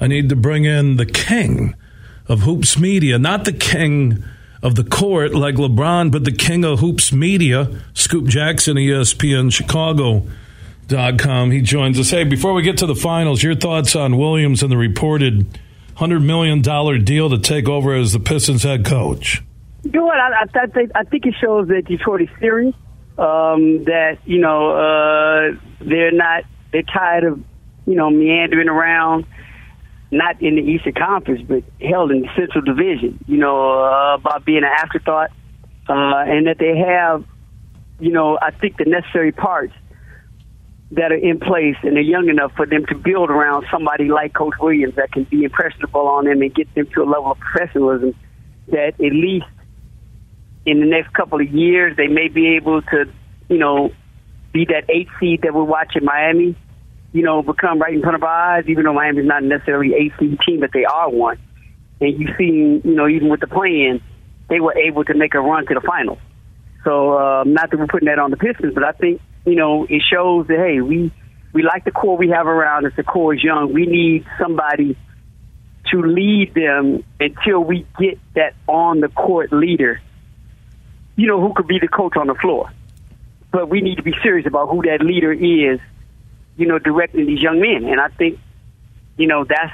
I need to bring in the king of hoops media, not the king of the court like LeBron, but the king of hoops media, Scoop Jackson, ESPN Chicago.com. He joins us. Hey, before we get to the finals, your thoughts on Williams and the reported $100 million deal to take over as the Pistons head coach? You know what? I, I, think, I think it shows that Detroit is serious. Um, that you know uh, they're not they're tired of you know meandering around, not in the Eastern Conference, but held in the Central Division. You know uh, about being an afterthought, uh, and that they have you know I think the necessary parts that are in place and they're young enough for them to build around somebody like Coach Williams that can be impressionable on them and get them to a level of professionalism that at least in the next couple of years, they may be able to, you know, be that eight seed that we're watching Miami, you know, become right in front of our eyes, even though Miami's not necessarily eight seed team, but they are one. And you've seen, you know, even with the plan, they were able to make a run to the finals. So, um, not that we're putting that on the Pistons, but I think, you know, it shows that, hey, we, we like the core we have around us. The core is young. We need somebody to lead them until we get that on the court leader you know, who could be the coach on the floor. But we need to be serious about who that leader is, you know, directing these young men. And I think, you know, that's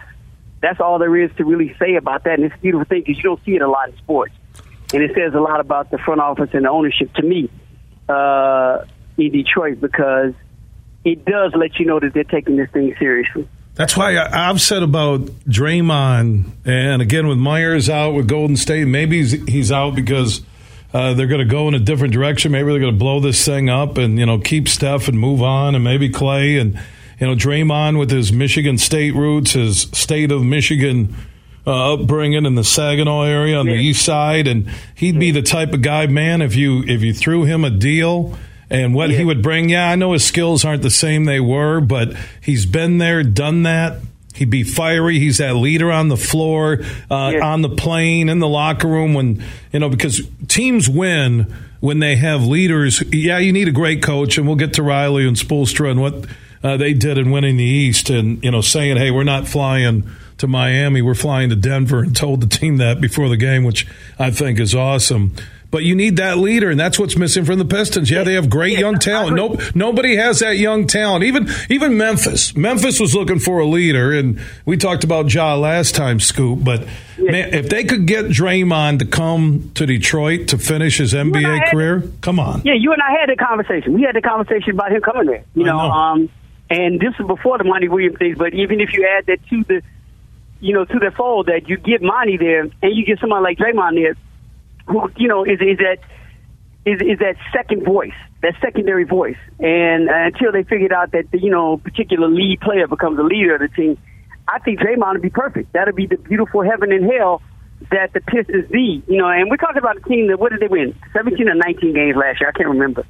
that's all there is to really say about that. And it's a beautiful thing because you don't see it a lot in sports. And it says a lot about the front office and the ownership to me uh, in Detroit because it does let you know that they're taking this thing seriously. That's why I've said about Draymond, and again with Myers out with Golden State, maybe he's, he's out because – uh, they're going to go in a different direction. Maybe they're going to blow this thing up and you know keep Steph and move on, and maybe Clay and you know Draymond with his Michigan State roots, his state of Michigan uh, upbringing in the Saginaw area on the east side, and he'd be the type of guy, man. If you if you threw him a deal and what yeah. he would bring, yeah, I know his skills aren't the same they were, but he's been there, done that. He'd be fiery. He's that leader on the floor, uh, yeah. on the plane, in the locker room. When you know, because teams win when they have leaders. Yeah, you need a great coach, and we'll get to Riley and Spoelstra and what uh, they did in winning the East, and you know, saying, "Hey, we're not flying to Miami, we're flying to Denver," and told the team that before the game, which I think is awesome. But you need that leader, and that's what's missing from the Pistons. Yeah, they have great young talent. Nope, nobody has that young talent. Even even Memphis. Memphis was looking for a leader, and we talked about Ja last time, Scoop. But man, if they could get Draymond to come to Detroit to finish his NBA had, career, come on. Yeah, you and I had a conversation. We had a conversation about him coming there. You know, know. Um, and this is before the Monty Williams thing. But even if you add that to the, you know, to the fold that you get Monty there, and you get someone like Draymond there who you know is is that is is that second voice, that secondary voice, and uh, until they figured out that the, you know particular lead player becomes the leader of the team, I think Draymond would be perfect. That'd be the beautiful heaven and hell that the Pistons be. You know, and we're talking about a team that what did they win? Seventeen or nineteen games last year? I can't remember,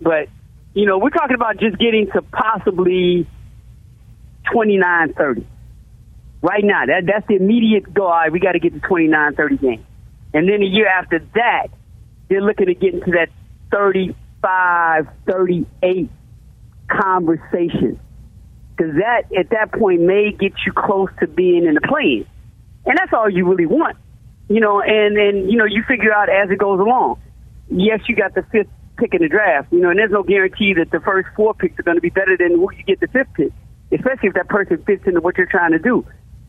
but you know we're talking about just getting to possibly 29, 30. Right now, that that's the immediate goal. We got to get to 29, 30 games. And then a year after that, they're looking to get into that 35, 38 conversation. Because that, at that point, may get you close to being in the plane. And that's all you really want. You know, and, and, you know, you figure out as it goes along. Yes, you got the fifth pick in the draft, you know, and there's no guarantee that the first four picks are going to be better than who you get the fifth pick, especially if that person fits into what you're trying to do.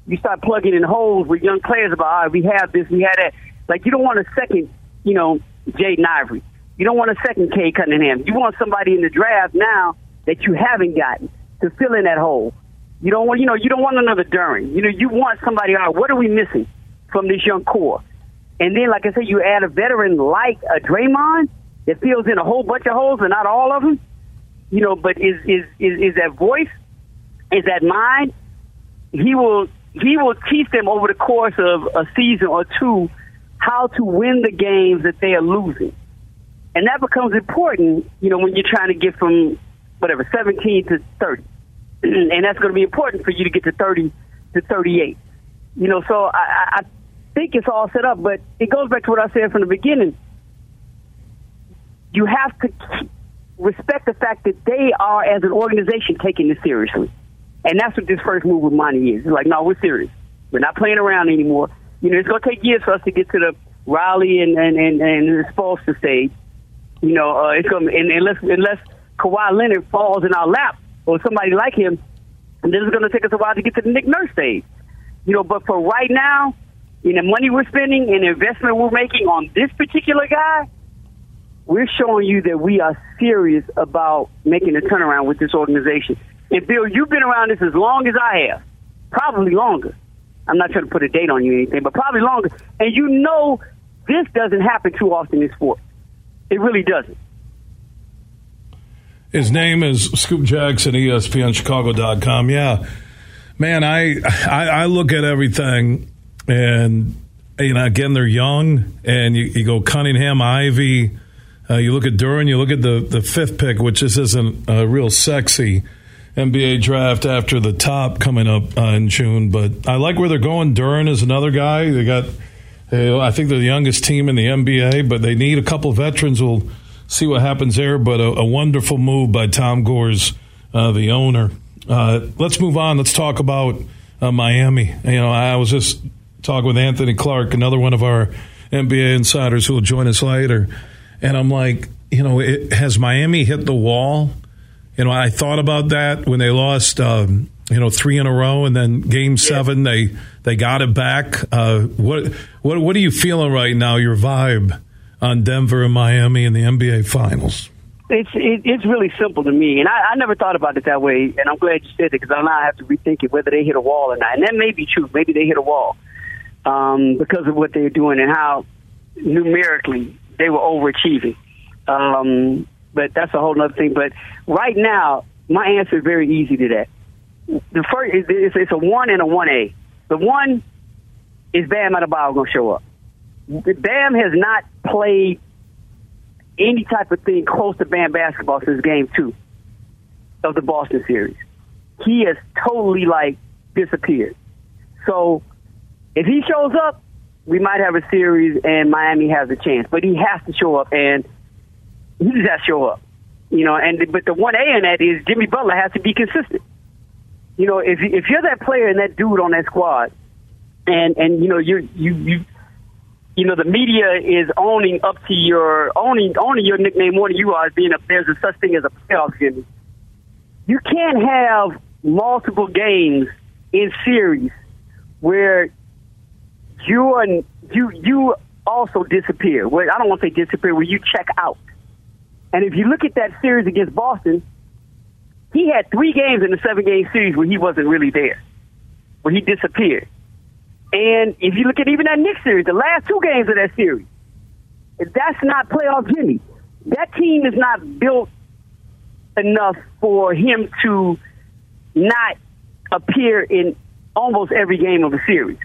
You start plugging in holes with young players about, all right, we have this, we have that. Like you don't want a second, you know, Jaden Ivey. You don't want a second Cade Cunningham. You want somebody in the draft now that you haven't gotten to fill in that hole. You don't want, you know, you don't want another Duren. You know, you want somebody. All right, what are we missing from this young core? And then, like I said, you add a veteran like a Draymond that fills in a whole bunch of holes and not all of them. You know, but is is is, is that voice? Is that mind? He will he will teach them over the course of a season or two how to win the games that they are losing. And that becomes important, you know, when you're trying to get from whatever, 17 to 30. and that's going to be important for you to get to 30 to 38. You know, so I, I think it's all set up, but it goes back to what I said from the beginning. You have to respect the fact that they are, as an organization, taking this seriously. And that's what this first move with Monty is. It's like, no, we're serious. We're not playing around anymore. You know, it's going to take years for us to get to the Riley and and and, and the Spoelstra stage. You know, uh, it's going and unless unless Kawhi Leonard falls in our lap or somebody like him, and then it's going to take us a while to get to the Nick Nurse stage. You know, but for right now, in the money we're spending and the investment we're making on this particular guy, we're showing you that we are serious about making a turnaround with this organization. And Bill, you've been around this as long as I have, probably longer. I'm not trying to put a date on you or anything, but probably longer. And you know this doesn't happen too often in sports. It really doesn't. His name is Scoop Jackson, ESPNChicago.com. Yeah. Man, I, I, I look at everything and, you know, again, they're young and you, you go Cunningham, Ivey. uh, you look at Duren, you look at the, the fifth pick, which just isn't a real sexy NBA draft after the top coming up uh, in June. But I like where they're going. Duren is another guy. They got, uh, I think they're the youngest team in the NBA, but they need a couple veterans. We'll see what happens there. But a, a wonderful move by Tom Gores, uh, the owner. Uh, let's move on. Let's talk about uh, Miami. You know, I was just talking with Anthony Clark, another one of our NBA insiders who will join us later. And I'm like, you know, it, has Miami hit the wall? You know, I thought about that when they lost, um, you know, three in a row, and then Game Seven they they got it back. Uh, what what what are you feeling right now? Your vibe on Denver and Miami in the NBA Finals? It's it, it's really simple to me, and I, I never thought about it that way. And I'm glad you said it because I now have to rethink it whether they hit a wall or not. And that may be true. Maybe they hit a wall um, because of what they're doing and how numerically they were overachieving. Um, but that's a whole other thing. But right now, my answer is very easy to that. The first it's a one and a one A. The one is Bam Adebayo going to show up. Bam has not played any type of thing close to Bam basketball since Game Two of the Boston series. He has totally like disappeared. So if he shows up, we might have a series and Miami has a chance. But he has to show up, and he just has to show up. You know, and but the one A in that is Jimmy Butler has to be consistent. You know, if if you're that player and that dude on that squad, and and you know you you you you know the media is owning up to your owning owning your nickname more than you are being a there's a such thing as a playoff Jimmy. You can't have multiple games in series where you and you you also disappear. Where I don't want to say disappear, where you check out. And if you look at that series against Boston, he had three games in the seven game series where he wasn't really there, where he disappeared. And if you look at even that Knicks series, the last two games of that series, that's not playoff Jimmy. That team is not built enough for him to not appear in almost every game of the series.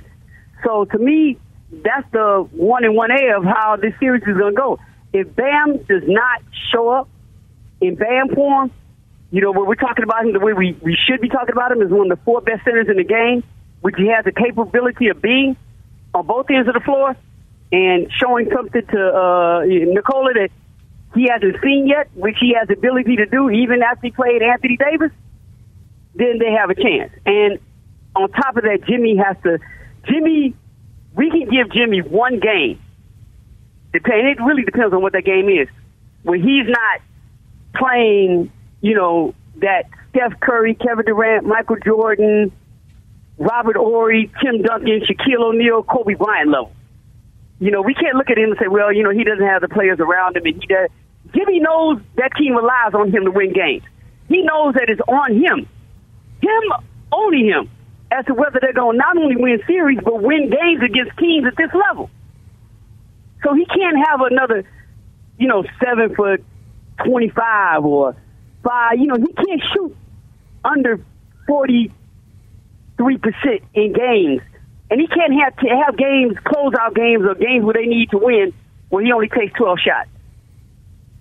So to me, that's the one and one A of how this series is going to go. If Bam does not show up in Bam form, you know, when we're talking about him the way we, we should be talking about him is one of the four best centers in the game, which he has the capability of being on both ends of the floor and showing something to uh, Nikola that he hasn't seen yet, which he has the ability to do even after he played Anthony Davis, then they have a chance. And on top of that, Jimmy has to Jimmy, we can give Jimmy one game. Depend, it really depends on what that game is. When he's not playing, you know, that Steph Curry, Kevin Durant, Michael Jordan, Robert Horry, Tim Duncan, Shaquille O'Neal, Kobe Bryant level. You know, we can't look at him and say, well, you know, he doesn't have the players around him, and he does. Jimmy knows that team relies on him to win games. He knows that it's on him, him, only him, as to whether they're going to not only win series, but win games against teams at this level. So he can't have another, you know, seven foot 25 or five. You know, he can't shoot under 43% in games. And he can't have to have games, close out games or games where they need to win where he only takes 12 shots.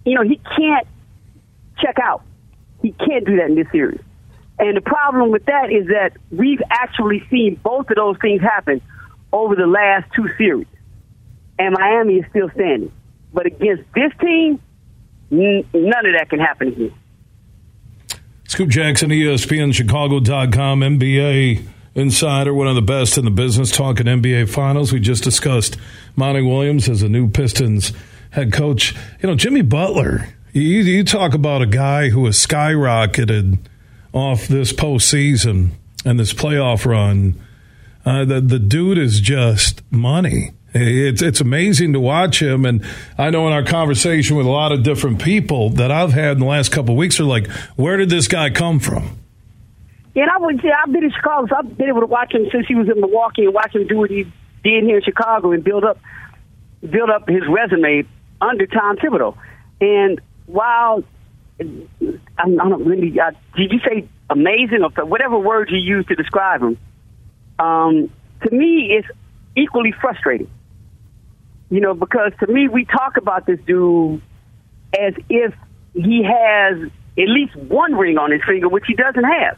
You know, he can't check out. He can't do that in this series. And the problem with that is that we've actually seen both of those things happen over the last two series. And Miami is still standing. But against this team, none of that can happen again. Scoop Jackson, ESPN, Chicago.com, NBA insider, one of the best in the business, talking NBA Finals. We just discussed Monty Williams as a new Pistons head coach. You know, Jimmy Butler, you, you talk about a guy who has skyrocketed off this postseason and this playoff run. Uh, the, the dude is just money. It's it's amazing to watch him, and I know in our conversation with a lot of different people that I've had in the last couple of weeks are like, where did this guy come from? And I would say I've been in Chicago, so I've been able to watch him since he was in Milwaukee and watch him do what he did here in Chicago and build up build up his resume under Tom Thibodeau. And while I, I don't really, uh, did you say amazing or whatever word you use to describe him? Um, to me, it's equally frustrating you know, because to me, we talk about this dude as if he has at least one ring on his finger, which he doesn't have.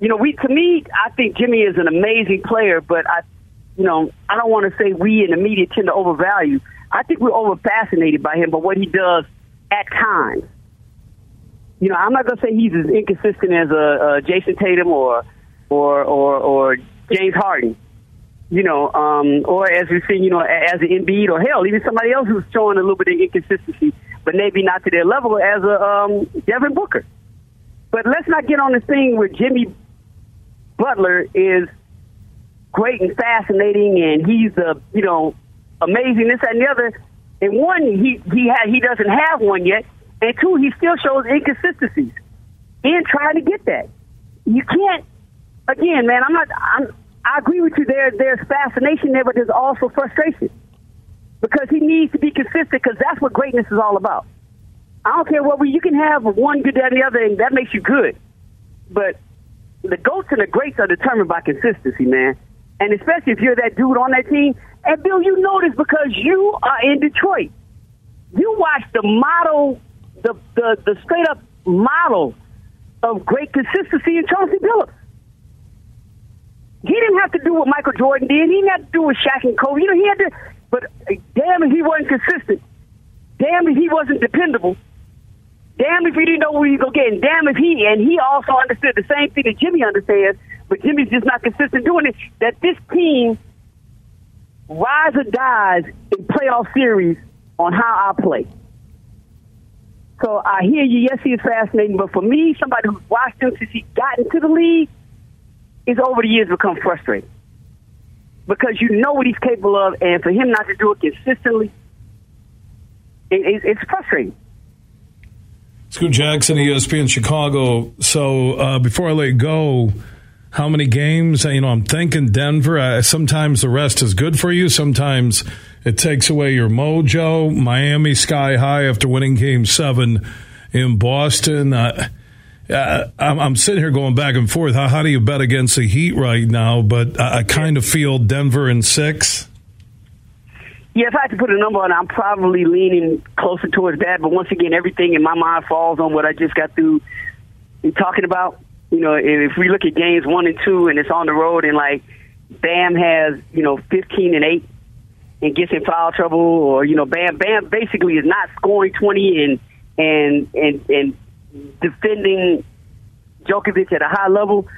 You know, we to me, I think Jimmy is an amazing player, but I, you know, I don't want to say we in the media tend to overvalue. I think we're over fascinated by him, but what he does at times. You know, I'm not gonna say he's as inconsistent as uh, uh, a, a Jayson Tatum or or or or James Harden you know, um, or as we've seen, you know, as an Embiid or hell, even somebody else who's showing a little bit of inconsistency, but maybe not to their level as a um, Devin Booker. But let's not get on this thing where Jimmy Butler is great and fascinating, and he's a you know amazing this and the other. And one, he he ha- he doesn't have one yet, and two, he still shows inconsistencies in trying to get that. You can't. Again, man, I'm not. I'm I agree with you. There, there's fascination there, but there's also frustration because he needs to be consistent because that's what greatness is all about. I don't care what we, you can have one good day and the other, and that makes you good. But the goats and the greats are determined by consistency, man. And especially if you're that dude on that team. And Bill, you know this because you are in Detroit. You watch the model, the the, the straight up model of great consistency in Chauncey Billups. He didn't have to do what Michael Jordan did. He didn't have to do what Shaq and Kobe. You know, he had to. But uh, damn if he wasn't consistent. Damn if he wasn't dependable. Damn if he didn't know where he was going to get. And damn if he and he also understood the same thing that Jimmy understands. But Jimmy's just not consistent doing it. That this team rise or dies in playoff series on how I play. So I hear you. Yes, he is fascinating. But for me, somebody who's watched him since he got into the league it's over the years become frustrating because you know what he's capable of, and for him not to do it consistently, it, it, it's frustrating. Scoop Jackson, ESPN Chicago. So uh, before I let go, how many games? You know, I'm thinking Denver. Uh, sometimes the rest is good for you. Sometimes it takes away your mojo. Miami sky high after winning Game Seven in Boston. Uh, I'm, I'm, sitting here going back and forth. How, how do you bet against the Heat right now? But I, I kind of feel Denver in six. Yeah, if I had to put a number on it, I'm probably leaning closer towards that. But once again, everything in my mind falls on what I just got through talking about. You know, if we look at games one and two, and it's on the road, and like Bam has, you know, 15 and eight, and gets in foul trouble, or you know, Bam Bam basically is not scoring 20 and and and and defending Jokic at a high level,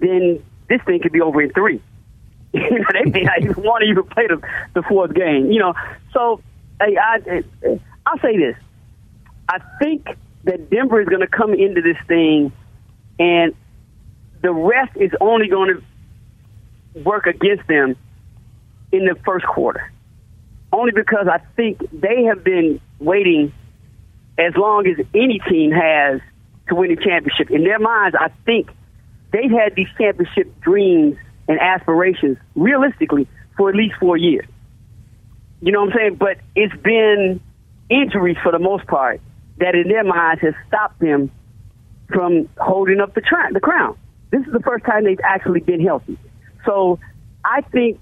then this thing could be over in three. you know, they may not even want to even play the, the fourth game. You know, so I, I, I'll say this: I think that Denver is going to come into this thing, and the rest is only going to work against them in the first quarter. Only because I think they have been waiting as long as any team has to win a championship. In their minds, I think they've had these championship dreams and aspirations realistically for at least four years. You know what I'm saying? But it's been injuries for the most part that in their minds has stopped them from holding up the, the crown. This is the first time they've actually been healthy. So I think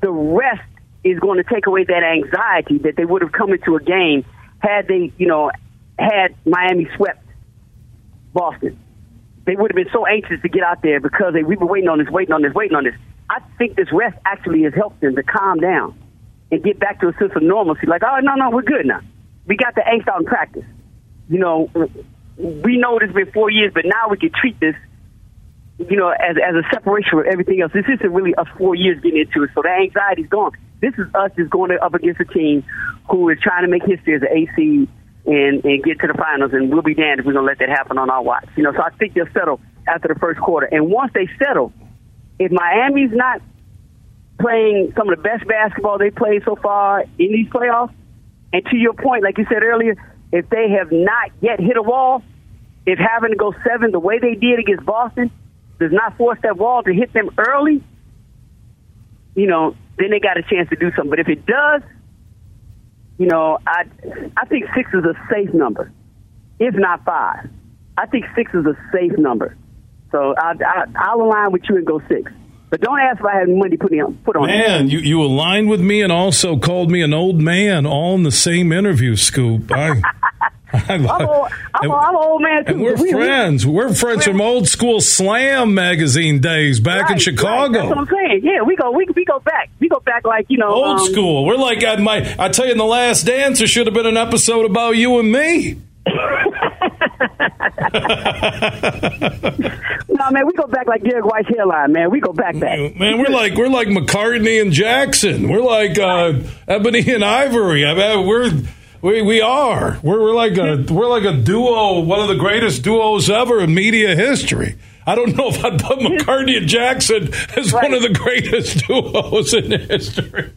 the rest is going to take away that anxiety that they would have come into a game had they, you know, had Miami swept Boston. They would have been so anxious to get out there because they, we've been waiting on this, waiting on this, waiting on this. I think this rest actually has helped them to calm down and get back to a sense of normalcy. Like, oh, no, no, we're good now. We got the angst out in practice. You know, we know it's been four years, but now we can treat this, you know, as as a separation from everything else. This isn't really us four years getting into it, so that anxiety's gone. This is us just going up against a team who is trying to make history as an AC and and get to the finals, and we'll be damned if we're gonna let that happen on our watch. You know, so I think they'll settle after the first quarter, and once they settle, if Miami's not playing some of the best basketball they played so far in these playoffs, and to your point, like you said earlier, if they have not yet hit a wall, if having to go seven the way they did against Boston does not force that wall to hit them early, you know, then they got a chance to do something. But if it does, you know, I I think six is a safe number, if not five. I think six is a safe number. So I, I, I'll align with you and go six. But don't ask if I had money put on. Put on. Man, you you aligned with me and also called me an old man, all in the same interview. Scoop. I. I'm, old, I'm, I'm, old man too. And we're we, friends. We, are friends from old school Slam magazine days back right, in Chicago. Right. That's what I'm saying. Yeah, we go we, we go back. We go back like you know old um, school. We're like at my. I tell you, in the Last Dance, there should have been an episode about you and me. no, man, we go back like Derrick White's hairline, man. We go back back. Man, we're like we're like McCartney and Jackson. We're like uh, Ebony and Ivory. I mean, we're we we are. We're, we're like a we're like a duo, one of the greatest duos ever in media history. I don't know if I'd put McCartney and Jackson as right. one of the greatest duos in history.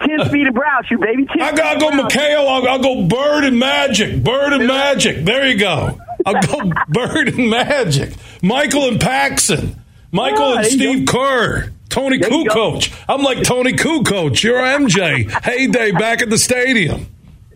Ten feet of brown you baby. I gotta go McHale. I'll, I'll, go Bird and Magic. Bird and Magic. There you go. I'll go Bird and Magic. Michael and Paxson. Michael oh, and Steve Kerr. Toni Kukoc. I'm like Toni Kukoc. You're MJ. Heyday back at the stadium.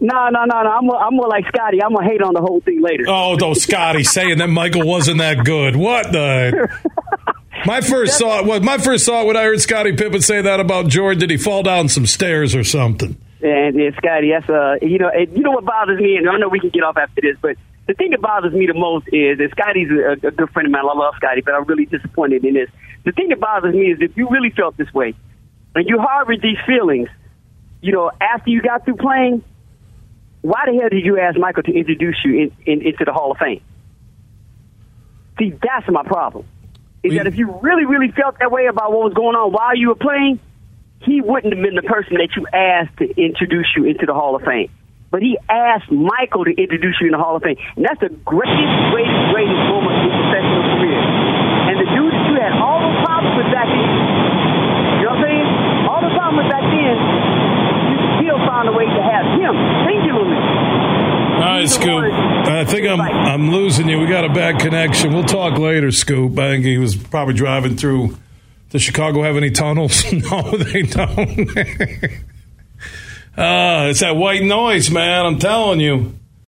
No, no, no, no. I'm more, I'm more like Scottie. I'm gonna hate on the whole thing later. Oh, no, Scottie saying that Michael wasn't that good. What the? My first thought was my first thought when I heard Scottie Pippen say that about Jordan. Did he fall down some stairs or something? And yeah, Scottie, that's uh, you know, you know what bothers me, and I know we can get off after this, but the thing that bothers me the most is that Scottie's a, a good friend of mine. I love Scottie, but I'm really disappointed in this. The thing that bothers me is if you really felt this way, and you harbored these feelings, you know, after you got through playing, why the hell did you ask Michael to introduce you in, in, into the Hall of Fame? See, that's my problem. Is we, that if you really, really felt that way about what was going on while you were playing, he wouldn't have been the person that you asked to introduce you into the Hall of Fame. But he asked Michael to introduce you in the Hall of Fame. And that's the greatest, greatest, greatest moment in your professional career. And the dude that you had all those problems with back then, you know what I'm saying? All the problems back then, you still found a way to him singularly. All right, Scoop. I think I'm I'm losing you. We got a bad connection. We'll talk later, Scoop. I think he was probably driving through. Does Chicago have any tunnels? no, they don't. uh, it's that white noise, man. I'm telling you.